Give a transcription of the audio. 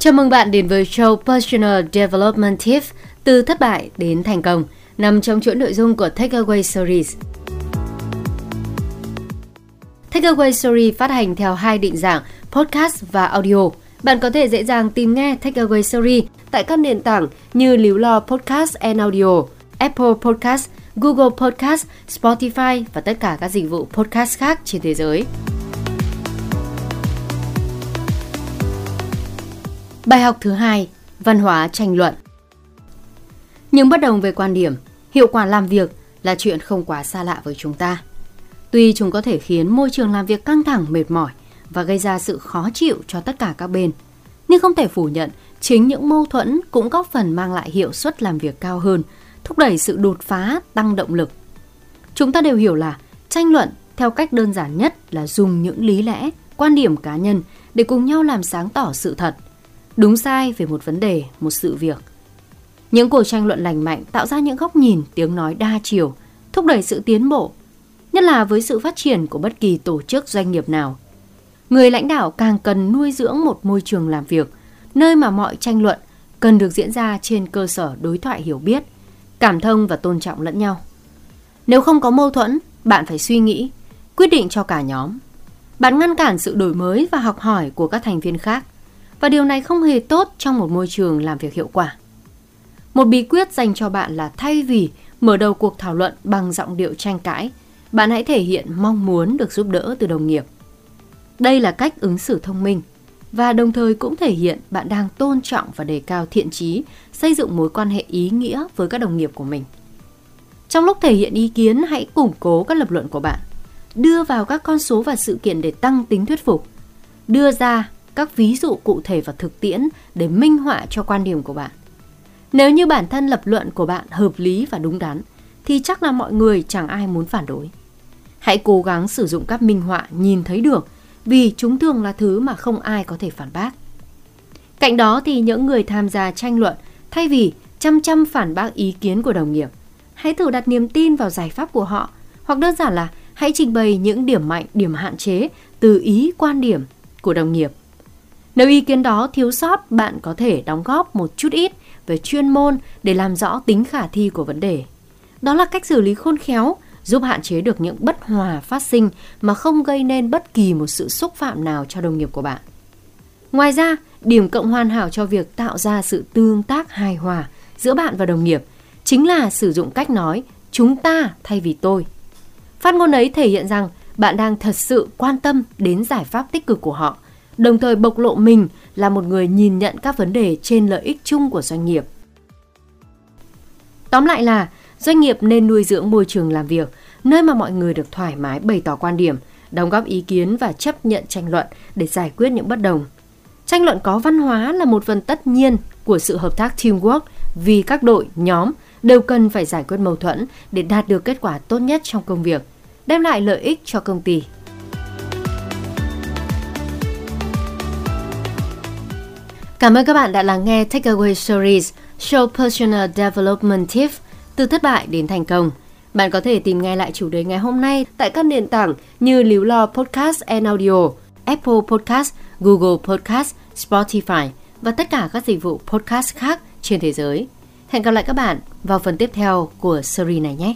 Chào mừng bạn đến với show Personal Development Tips từ thất bại đến thành công, nằm trong chuỗi nội dung của Takeaway Series. Takeaway Series phát hành theo hai định dạng podcast và audio. Bạn có thể dễ dàng tìm nghe Takeaway Series tại các nền tảng như Líu Lo Podcast and Audio, Apple Podcast, Google Podcast, Spotify và tất cả các dịch vụ podcast khác trên thế giới. Bài học thứ hai, văn hóa tranh luận. Những bất đồng về quan điểm, hiệu quả làm việc là chuyện không quá xa lạ với chúng ta. Tuy chúng có thể khiến môi trường làm việc căng thẳng, mệt mỏi và gây ra sự khó chịu cho tất cả các bên, nhưng không thể phủ nhận chính những mâu thuẫn cũng góp phần mang lại hiệu suất làm việc cao hơn, thúc đẩy sự đột phá, tăng động lực. Chúng ta đều hiểu là tranh luận theo cách đơn giản nhất là dùng những lý lẽ, quan điểm cá nhân để cùng nhau làm sáng tỏ sự thật – đúng sai về một vấn đề, một sự việc. Những cuộc tranh luận lành mạnh tạo ra những góc nhìn, tiếng nói đa chiều, thúc đẩy sự tiến bộ, nhất là với sự phát triển của bất kỳ tổ chức doanh nghiệp nào. Người lãnh đạo càng cần nuôi dưỡng một môi trường làm việc, nơi mà mọi tranh luận cần được diễn ra trên cơ sở đối thoại hiểu biết, cảm thông và tôn trọng lẫn nhau. Nếu không có mâu thuẫn, bạn phải suy nghĩ, quyết định cho cả nhóm. Bạn ngăn cản sự đổi mới và học hỏi của các thành viên khác và điều này không hề tốt trong một môi trường làm việc hiệu quả. Một bí quyết dành cho bạn là thay vì mở đầu cuộc thảo luận bằng giọng điệu tranh cãi, bạn hãy thể hiện mong muốn được giúp đỡ từ đồng nghiệp. Đây là cách ứng xử thông minh và đồng thời cũng thể hiện bạn đang tôn trọng và đề cao thiện trí, xây dựng mối quan hệ ý nghĩa với các đồng nghiệp của mình. Trong lúc thể hiện ý kiến, hãy củng cố các lập luận của bạn, đưa vào các con số và sự kiện để tăng tính thuyết phục, đưa ra các ví dụ cụ thể và thực tiễn để minh họa cho quan điểm của bạn. Nếu như bản thân lập luận của bạn hợp lý và đúng đắn, thì chắc là mọi người chẳng ai muốn phản đối. Hãy cố gắng sử dụng các minh họa nhìn thấy được vì chúng thường là thứ mà không ai có thể phản bác. Cạnh đó thì những người tham gia tranh luận thay vì chăm chăm phản bác ý kiến của đồng nghiệp, hãy thử đặt niềm tin vào giải pháp của họ hoặc đơn giản là hãy trình bày những điểm mạnh, điểm hạn chế từ ý quan điểm của đồng nghiệp nếu ý kiến đó thiếu sót, bạn có thể đóng góp một chút ít về chuyên môn để làm rõ tính khả thi của vấn đề. Đó là cách xử lý khôn khéo, giúp hạn chế được những bất hòa phát sinh mà không gây nên bất kỳ một sự xúc phạm nào cho đồng nghiệp của bạn. Ngoài ra, điểm cộng hoàn hảo cho việc tạo ra sự tương tác hài hòa giữa bạn và đồng nghiệp chính là sử dụng cách nói chúng ta thay vì tôi. Phát ngôn ấy thể hiện rằng bạn đang thật sự quan tâm đến giải pháp tích cực của họ – đồng thời bộc lộ mình là một người nhìn nhận các vấn đề trên lợi ích chung của doanh nghiệp. Tóm lại là, doanh nghiệp nên nuôi dưỡng môi trường làm việc, nơi mà mọi người được thoải mái bày tỏ quan điểm, đóng góp ý kiến và chấp nhận tranh luận để giải quyết những bất đồng. Tranh luận có văn hóa là một phần tất nhiên của sự hợp tác teamwork vì các đội, nhóm đều cần phải giải quyết mâu thuẫn để đạt được kết quả tốt nhất trong công việc, đem lại lợi ích cho công ty. Cảm ơn các bạn đã lắng nghe Takeaway Stories, show Personal Development Tips từ thất bại đến thành công. Bạn có thể tìm nghe lại chủ đề ngày hôm nay tại các nền tảng như Líu Lo Podcast and Audio, Apple Podcast, Google Podcast, Spotify và tất cả các dịch vụ podcast khác trên thế giới. Hẹn gặp lại các bạn vào phần tiếp theo của series này nhé.